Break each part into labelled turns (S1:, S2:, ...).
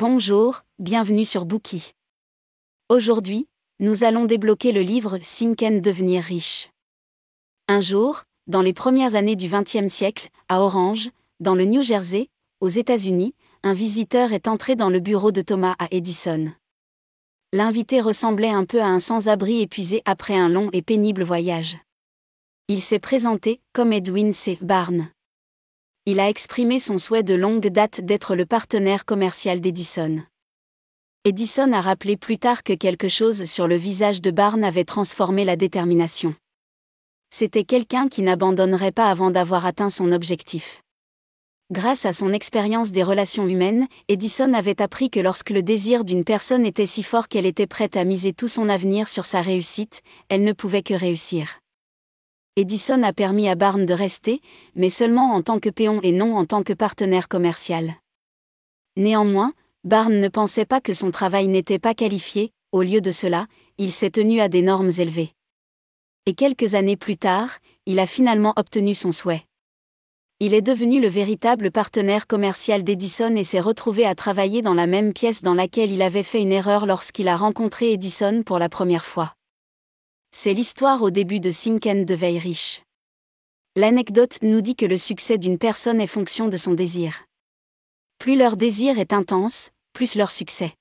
S1: Bonjour, bienvenue sur Bookie. Aujourd'hui, nous allons débloquer le livre Think and Devenir riche. Un jour, dans les premières années du XXe siècle, à Orange, dans le New Jersey, aux États-Unis, un visiteur est entré dans le bureau de Thomas à Edison. L'invité ressemblait un peu à un sans-abri épuisé après un long et pénible voyage. Il s'est présenté comme Edwin C. Barnes il a exprimé son souhait de longue date d'être le partenaire commercial d'Edison. Edison a rappelé plus tard que quelque chose sur le visage de Barnes avait transformé la détermination. C'était quelqu'un qui n'abandonnerait pas avant d'avoir atteint son objectif. Grâce à son expérience des relations humaines, Edison avait appris que lorsque le désir d'une personne était si fort qu'elle était prête à miser tout son avenir sur sa réussite, elle ne pouvait que réussir. Edison a permis à Barnes de rester, mais seulement en tant que péon et non en tant que partenaire commercial. Néanmoins, Barnes ne pensait pas que son travail n'était pas qualifié, au lieu de cela, il s'est tenu à des normes élevées. Et quelques années plus tard, il a finalement obtenu son souhait. Il est devenu le véritable partenaire commercial d'Edison et s'est retrouvé à travailler dans la même pièce dans laquelle il avait fait une erreur lorsqu'il a rencontré Edison pour la première fois. C'est l'histoire au début de Sinken de Weyrich. L'anecdote nous dit que le succès d'une personne est fonction de son désir. Plus leur désir est intense, plus leur succès.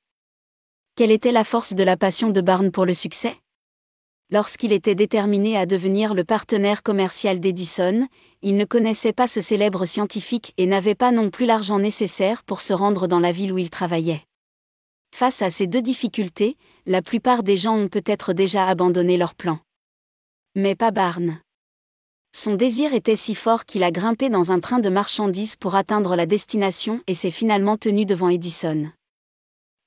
S1: Quelle était la force de la passion de Barnes pour le succès? Lorsqu'il était déterminé à devenir le partenaire commercial d'Edison, il ne connaissait pas ce célèbre scientifique et n'avait pas non plus l'argent nécessaire pour se rendre dans la ville où il travaillait. Face à ces deux difficultés, la plupart des gens ont peut-être déjà abandonné leur plan. Mais pas Barnes. Son désir était si fort qu'il a grimpé dans un train de marchandises pour atteindre la destination et s'est finalement tenu devant Edison.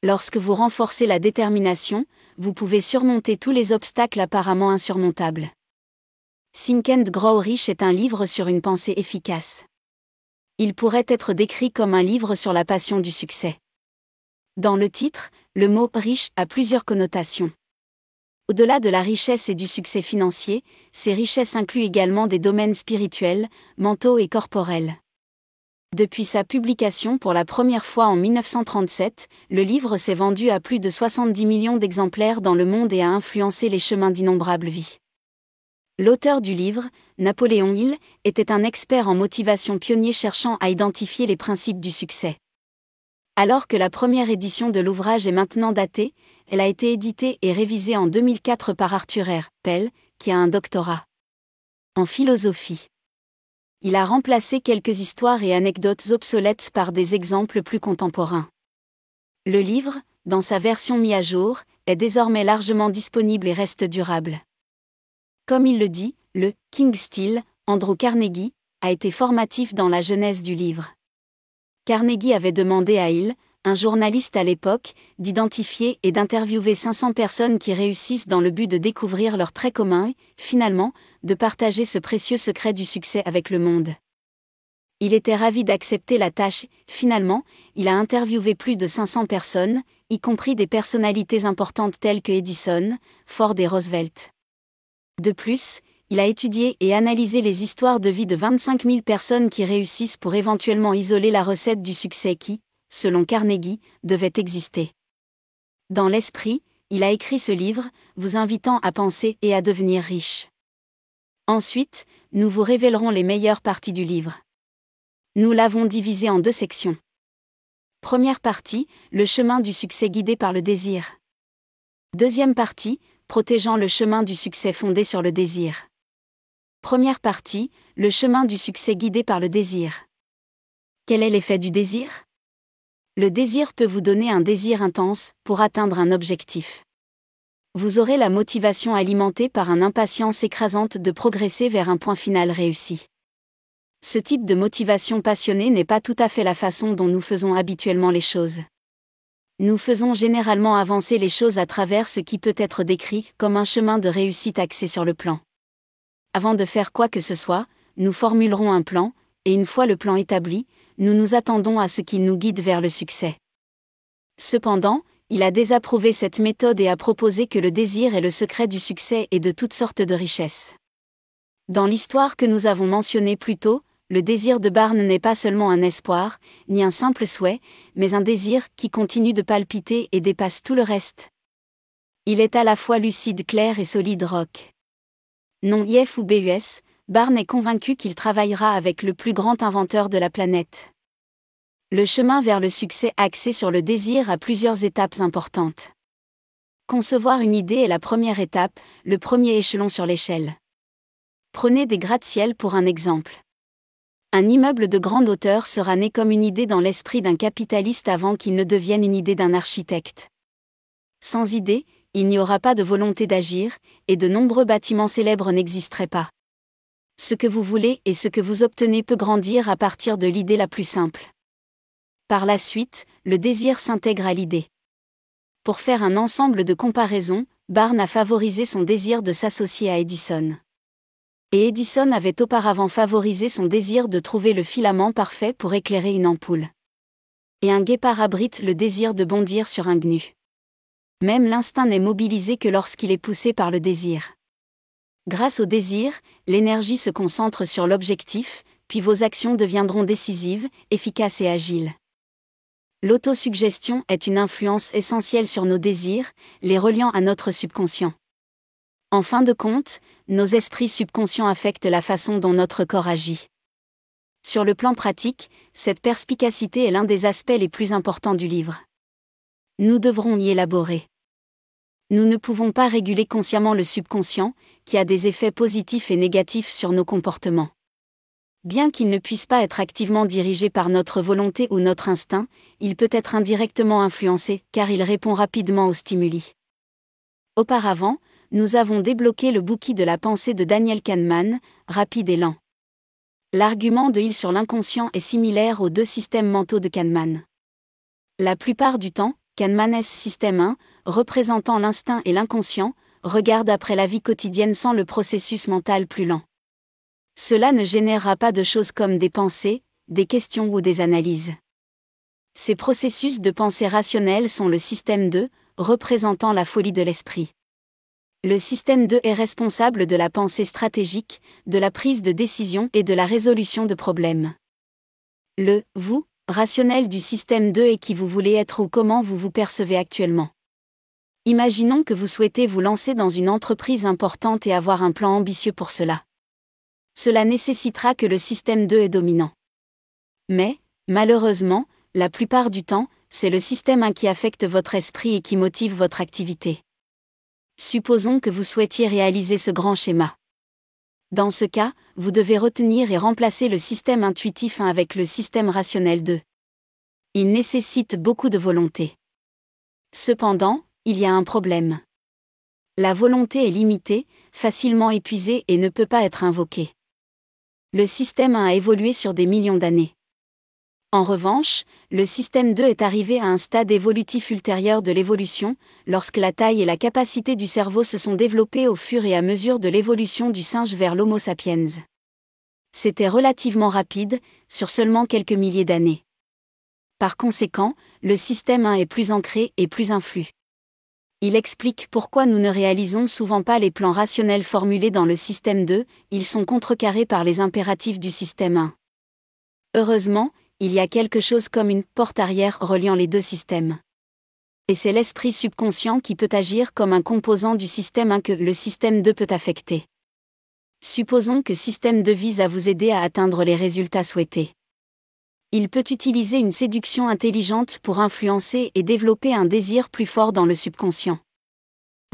S1: Lorsque vous renforcez la détermination, vous pouvez surmonter tous les obstacles apparemment insurmontables. Think and Grow Rich est un livre sur une pensée efficace. Il pourrait être décrit comme un livre sur la passion du succès. Dans le titre, le mot riche a plusieurs connotations. Au-delà de la richesse et du succès financier, ces richesses incluent également des domaines spirituels, mentaux et corporels. Depuis sa publication pour la première fois en 1937, le livre s'est vendu à plus de 70 millions d'exemplaires dans le monde et a influencé les chemins d'innombrables vies. L'auteur du livre, Napoléon Hill, était un expert en motivation pionnier cherchant à identifier les principes du succès. Alors que la première édition de l'ouvrage est maintenant datée, elle a été éditée et révisée en 2004 par Arthur R. Pell, qui a un doctorat en philosophie. Il a remplacé quelques histoires et anecdotes obsolètes par des exemples plus contemporains. Le livre, dans sa version mise à jour, est désormais largement disponible et reste durable. Comme il le dit, le King Steel, Andrew Carnegie, a été formatif dans la genèse du livre. Carnegie avait demandé à Hill, un journaliste à l'époque, d'identifier et d'interviewer 500 personnes qui réussissent dans le but de découvrir leurs traits communs et, finalement, de partager ce précieux secret du succès avec le monde. Il était ravi d'accepter la tâche, finalement, il a interviewé plus de 500 personnes, y compris des personnalités importantes telles que Edison, Ford et Roosevelt. De plus, il a étudié et analysé les histoires de vie de 25 000 personnes qui réussissent pour éventuellement isoler la recette du succès qui, selon Carnegie, devait exister. Dans l'esprit, il a écrit ce livre, vous invitant à penser et à devenir riche. Ensuite, nous vous révélerons les meilleures parties du livre. Nous l'avons divisé en deux sections. Première partie, le chemin du succès guidé par le désir. Deuxième partie, protégeant le chemin du succès fondé sur le désir. Première partie, le chemin du succès guidé par le désir. Quel est l'effet du désir? Le désir peut vous donner un désir intense pour atteindre un objectif. Vous aurez la motivation alimentée par une impatience écrasante de progresser vers un point final réussi. Ce type de motivation passionnée n'est pas tout à fait la façon dont nous faisons habituellement les choses. Nous faisons généralement avancer les choses à travers ce qui peut être décrit comme un chemin de réussite axé sur le plan. Avant de faire quoi que ce soit, nous formulerons un plan, et une fois le plan établi, nous nous attendons à ce qu'il nous guide vers le succès. Cependant, il a désapprouvé cette méthode et a proposé que le désir est le secret du succès et de toutes sortes de richesses. Dans l'histoire que nous avons mentionnée plus tôt, le désir de Barnes n'est pas seulement un espoir, ni un simple souhait, mais un désir qui continue de palpiter et dépasse tout le reste. Il est à la fois lucide, clair et solide rock. Non IF ou BUS, Barnes est convaincu qu'il travaillera avec le plus grand inventeur de la planète. Le chemin vers le succès axé sur le désir a plusieurs étapes importantes. Concevoir une idée est la première étape, le premier échelon sur l'échelle. Prenez des gratte-ciel pour un exemple. Un immeuble de grande hauteur sera né comme une idée dans l'esprit d'un capitaliste avant qu'il ne devienne une idée d'un architecte. Sans idée, il n'y aura pas de volonté d'agir, et de nombreux bâtiments célèbres n'existeraient pas. Ce que vous voulez et ce que vous obtenez peut grandir à partir de l'idée la plus simple. Par la suite, le désir s'intègre à l'idée. Pour faire un ensemble de comparaisons, Barnes a favorisé son désir de s'associer à Edison. Et Edison avait auparavant favorisé son désir de trouver le filament parfait pour éclairer une ampoule. Et un guépard abrite le désir de bondir sur un gnu. Même l'instinct n'est mobilisé que lorsqu'il est poussé par le désir. Grâce au désir, l'énergie se concentre sur l'objectif, puis vos actions deviendront décisives, efficaces et agiles. L'autosuggestion est une influence essentielle sur nos désirs, les reliant à notre subconscient. En fin de compte, nos esprits subconscients affectent la façon dont notre corps agit. Sur le plan pratique, cette perspicacité est l'un des aspects les plus importants du livre. Nous devrons y élaborer. Nous ne pouvons pas réguler consciemment le subconscient, qui a des effets positifs et négatifs sur nos comportements. Bien qu'il ne puisse pas être activement dirigé par notre volonté ou notre instinct, il peut être indirectement influencé, car il répond rapidement aux stimuli. Auparavant, nous avons débloqué le bouquet de la pensée de Daniel Kahneman, rapide et lent. L'argument de Hill sur l'inconscient est similaire aux deux systèmes mentaux de Kahneman. La plupart du temps, Kahneman's système 1, représentant l'instinct et l'inconscient, regarde après la vie quotidienne sans le processus mental plus lent. Cela ne générera pas de choses comme des pensées, des questions ou des analyses. Ces processus de pensée rationnelle sont le système 2, représentant la folie de l'esprit. Le système 2 est responsable de la pensée stratégique, de la prise de décision et de la résolution de problèmes. Le vous rationnel du système 2 est qui vous voulez être ou comment vous vous percevez actuellement. Imaginons que vous souhaitez vous lancer dans une entreprise importante et avoir un plan ambitieux pour cela cela nécessitera que le système 2 est dominant. Mais, malheureusement, la plupart du temps, c'est le système 1 qui affecte votre esprit et qui motive votre activité. Supposons que vous souhaitiez réaliser ce grand schéma. Dans ce cas, vous devez retenir et remplacer le système intuitif 1 avec le système rationnel 2. Il nécessite beaucoup de volonté. Cependant, il y a un problème. La volonté est limitée, facilement épuisée et ne peut pas être invoquée le système 1 a évolué sur des millions d'années. En revanche, le système 2 est arrivé à un stade évolutif ultérieur de l'évolution, lorsque la taille et la capacité du cerveau se sont développées au fur et à mesure de l'évolution du singe vers l'Homo sapiens. C'était relativement rapide, sur seulement quelques milliers d'années. Par conséquent, le système 1 est plus ancré et plus influx il explique pourquoi nous ne réalisons souvent pas les plans rationnels formulés dans le système 2, ils sont contrecarrés par les impératifs du système 1. Heureusement, il y a quelque chose comme une porte arrière reliant les deux systèmes. Et c'est l'esprit subconscient qui peut agir comme un composant du système 1 que le système 2 peut affecter. Supposons que système 2 vise à vous aider à atteindre les résultats souhaités il peut utiliser une séduction intelligente pour influencer et développer un désir plus fort dans le subconscient.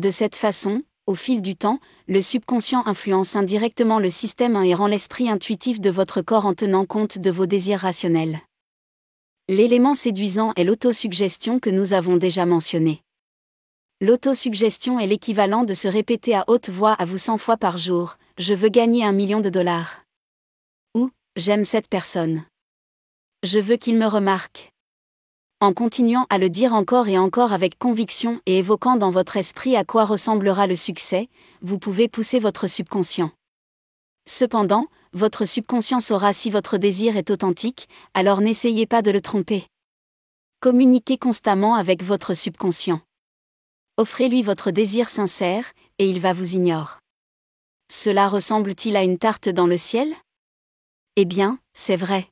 S1: De cette façon, au fil du temps, le subconscient influence indirectement le système et rend l'esprit intuitif de votre corps en tenant compte de vos désirs rationnels. L'élément séduisant est l'autosuggestion que nous avons déjà mentionné. L'autosuggestion est l'équivalent de se répéter à haute voix à vous 100 fois par jour Je veux gagner un million de dollars. Ou J'aime cette personne. Je veux qu'il me remarque. En continuant à le dire encore et encore avec conviction et évoquant dans votre esprit à quoi ressemblera le succès, vous pouvez pousser votre subconscient. Cependant, votre subconscient saura si votre désir est authentique, alors n'essayez pas de le tromper. Communiquez constamment avec votre subconscient. Offrez-lui votre désir sincère, et il va vous ignorer. Cela ressemble-t-il à une tarte dans le ciel? Eh bien, c'est vrai.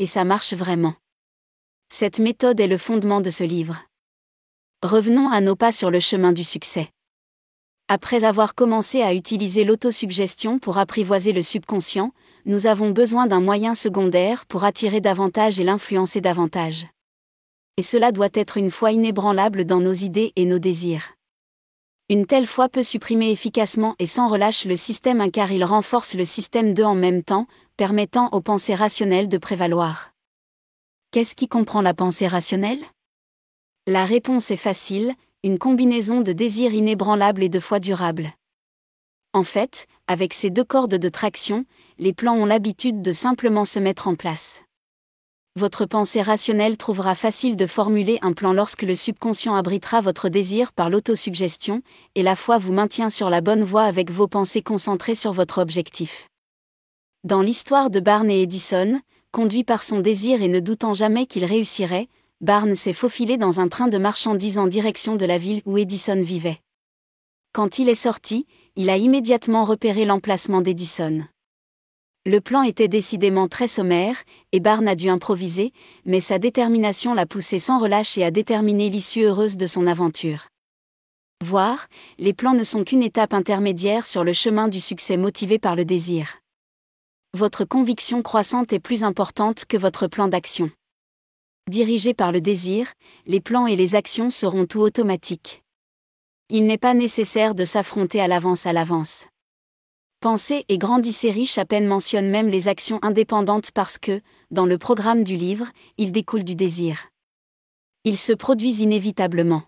S1: Et ça marche vraiment. Cette méthode est le fondement de ce livre. Revenons à nos pas sur le chemin du succès. Après avoir commencé à utiliser l'autosuggestion pour apprivoiser le subconscient, nous avons besoin d'un moyen secondaire pour attirer davantage et l'influencer davantage. Et cela doit être une foi inébranlable dans nos idées et nos désirs. Une telle foi peut supprimer efficacement et sans relâche le système car il renforce le système 2 en même temps, permettant aux pensées rationnelles de prévaloir. Qu'est-ce qui comprend la pensée rationnelle? La réponse est facile, une combinaison de désirs inébranlables et de foi durable. En fait, avec ces deux cordes de traction, les plans ont l'habitude de simplement se mettre en place. Votre pensée rationnelle trouvera facile de formuler un plan lorsque le subconscient abritera votre désir par l'autosuggestion, et la foi vous maintient sur la bonne voie avec vos pensées concentrées sur votre objectif. Dans l'histoire de Barnes et Edison, conduit par son désir et ne doutant jamais qu'il réussirait, Barnes s'est faufilé dans un train de marchandises en direction de la ville où Edison vivait. Quand il est sorti, il a immédiatement repéré l'emplacement d'Edison. Le plan était décidément très sommaire, et Barnes a dû improviser, mais sa détermination l'a poussé sans relâche et a déterminé l'issue heureuse de son aventure. Voir, les plans ne sont qu'une étape intermédiaire sur le chemin du succès motivé par le désir. Votre conviction croissante est plus importante que votre plan d'action. Dirigés par le désir, les plans et les actions seront tout automatiques. Il n'est pas nécessaire de s'affronter à l'avance à l'avance. Pensez et grandissez riche à peine mentionne même les actions indépendantes parce que, dans le programme du livre, ils découlent du désir. Ils se produisent inévitablement.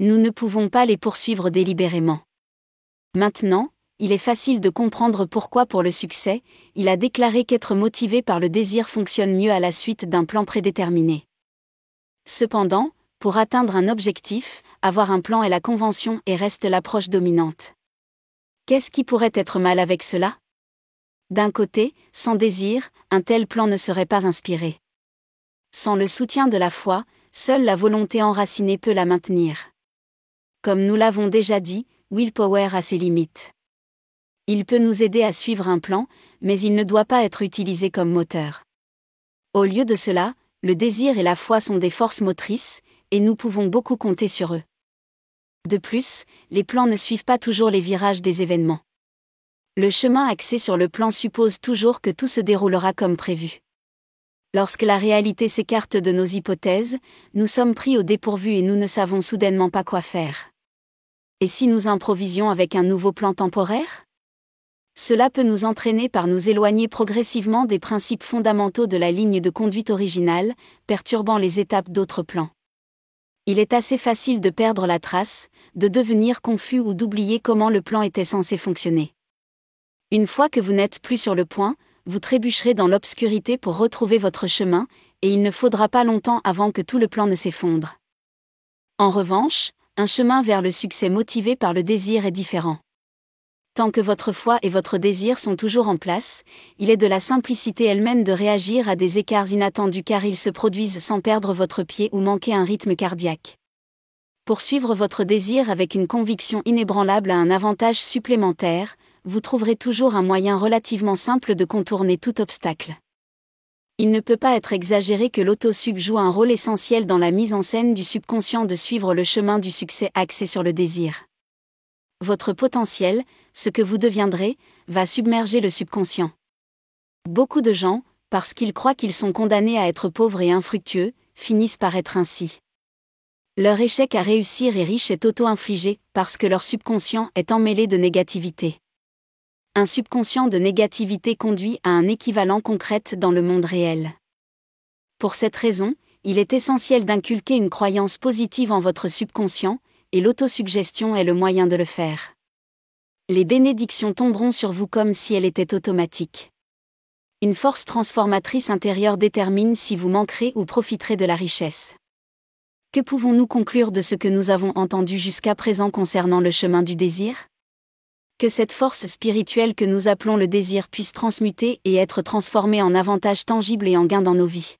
S1: Nous ne pouvons pas les poursuivre délibérément. Maintenant, il est facile de comprendre pourquoi pour le succès, il a déclaré qu'être motivé par le désir fonctionne mieux à la suite d'un plan prédéterminé. Cependant, pour atteindre un objectif, avoir un plan est la convention et reste l'approche dominante. Qu'est-ce qui pourrait être mal avec cela? D'un côté, sans désir, un tel plan ne serait pas inspiré. Sans le soutien de la foi, seule la volonté enracinée peut la maintenir. Comme nous l'avons déjà dit, Willpower a ses limites. Il peut nous aider à suivre un plan, mais il ne doit pas être utilisé comme moteur. Au lieu de cela, le désir et la foi sont des forces motrices, et nous pouvons beaucoup compter sur eux. De plus, les plans ne suivent pas toujours les virages des événements. Le chemin axé sur le plan suppose toujours que tout se déroulera comme prévu. Lorsque la réalité s'écarte de nos hypothèses, nous sommes pris au dépourvu et nous ne savons soudainement pas quoi faire. Et si nous improvisions avec un nouveau plan temporaire? Cela peut nous entraîner par nous éloigner progressivement des principes fondamentaux de la ligne de conduite originale, perturbant les étapes d'autres plans. Il est assez facile de perdre la trace, de devenir confus ou d'oublier comment le plan était censé fonctionner. Une fois que vous n'êtes plus sur le point, vous trébucherez dans l'obscurité pour retrouver votre chemin, et il ne faudra pas longtemps avant que tout le plan ne s'effondre. En revanche, un chemin vers le succès motivé par le désir est différent. Tant que votre foi et votre désir sont toujours en place, il est de la simplicité elle-même de réagir à des écarts inattendus car ils se produisent sans perdre votre pied ou manquer un rythme cardiaque. Poursuivre votre désir avec une conviction inébranlable a un avantage supplémentaire, vous trouverez toujours un moyen relativement simple de contourner tout obstacle. Il ne peut pas être exagéré que l'autosub joue un rôle essentiel dans la mise en scène du subconscient de suivre le chemin du succès axé sur le désir. Votre potentiel, ce que vous deviendrez, va submerger le subconscient. Beaucoup de gens, parce qu'ils croient qu'ils sont condamnés à être pauvres et infructueux, finissent par être ainsi. Leur échec à réussir et riche est auto-infligé, parce que leur subconscient est emmêlé de négativité. Un subconscient de négativité conduit à un équivalent concret dans le monde réel. Pour cette raison, il est essentiel d'inculquer une croyance positive en votre subconscient, et l'autosuggestion est le moyen de le faire les bénédictions tomberont sur vous comme si elles étaient automatiques. Une force transformatrice intérieure détermine si vous manquerez ou profiterez de la richesse. Que pouvons-nous conclure de ce que nous avons entendu jusqu'à présent concernant le chemin du désir? Que cette force spirituelle que nous appelons le désir puisse transmuter et être transformée en avantages tangibles et en gains dans nos vies.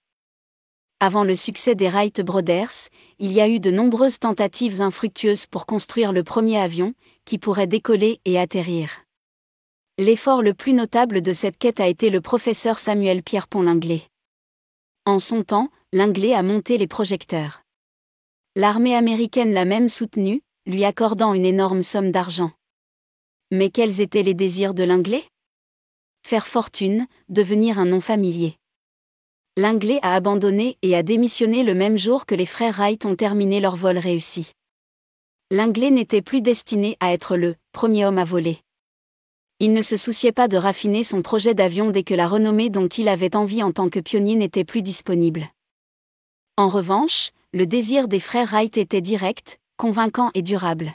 S1: Avant le succès des Wright Brothers, il y a eu de nombreuses tentatives infructueuses pour construire le premier avion, qui pourrait décoller et atterrir. L'effort le plus notable de cette quête a été le professeur Samuel Pierre-Pont Lingley. En son temps, Lingley a monté les projecteurs. L'armée américaine l'a même soutenu, lui accordant une énorme somme d'argent. Mais quels étaient les désirs de Lingley Faire fortune, devenir un nom familier. Lingley a abandonné et a démissionné le même jour que les frères Wright ont terminé leur vol réussi. Lingley n'était plus destiné à être le premier homme à voler. Il ne se souciait pas de raffiner son projet d'avion dès que la renommée dont il avait envie en tant que pionnier n'était plus disponible. En revanche, le désir des frères Wright était direct, convaincant et durable.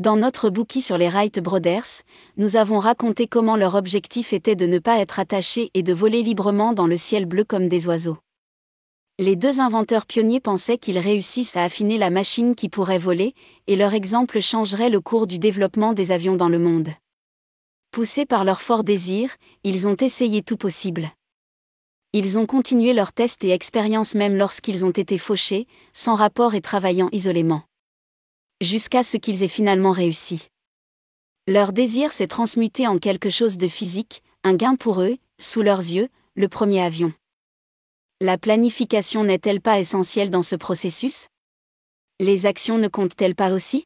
S1: Dans notre bouquet sur les Wright Brothers, nous avons raconté comment leur objectif était de ne pas être attachés et de voler librement dans le ciel bleu comme des oiseaux. Les deux inventeurs pionniers pensaient qu'ils réussissent à affiner la machine qui pourrait voler, et leur exemple changerait le cours du développement des avions dans le monde. Poussés par leur fort désir, ils ont essayé tout possible. Ils ont continué leurs tests et expériences même lorsqu'ils ont été fauchés, sans rapport et travaillant isolément. Jusqu'à ce qu'ils aient finalement réussi. Leur désir s'est transmuté en quelque chose de physique, un gain pour eux, sous leurs yeux, le premier avion. La planification n'est-elle pas essentielle dans ce processus? Les actions ne comptent-elles pas aussi?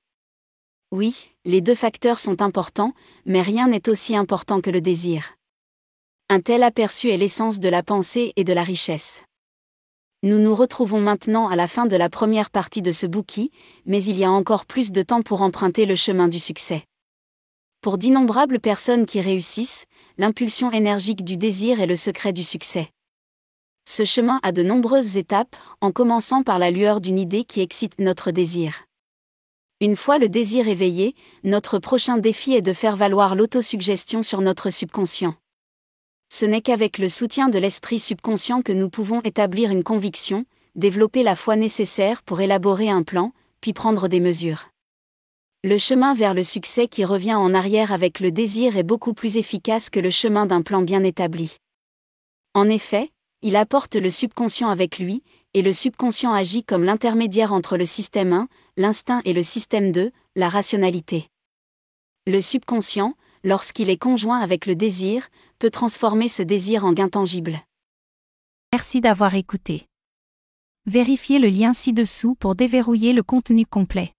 S1: Oui, les deux facteurs sont importants, mais rien n'est aussi important que le désir. Un tel aperçu est l'essence de la pensée et de la richesse. Nous nous retrouvons maintenant à la fin de la première partie de ce bouquet, mais il y a encore plus de temps pour emprunter le chemin du succès. Pour d'innombrables personnes qui réussissent, l'impulsion énergique du désir est le secret du succès. Ce chemin a de nombreuses étapes, en commençant par la lueur d'une idée qui excite notre désir. Une fois le désir éveillé, notre prochain défi est de faire valoir l'autosuggestion sur notre subconscient. Ce n'est qu'avec le soutien de l'esprit subconscient que nous pouvons établir une conviction, développer la foi nécessaire pour élaborer un plan, puis prendre des mesures. Le chemin vers le succès qui revient en arrière avec le désir est beaucoup plus efficace que le chemin d'un plan bien établi. En effet, il apporte le subconscient avec lui, et le subconscient agit comme l'intermédiaire entre le système 1, l'instinct et le système 2, la rationalité. Le subconscient, lorsqu'il est conjoint avec le désir, peut transformer ce désir en gain tangible.
S2: Merci d'avoir écouté. Vérifiez le lien ci-dessous pour déverrouiller le contenu complet.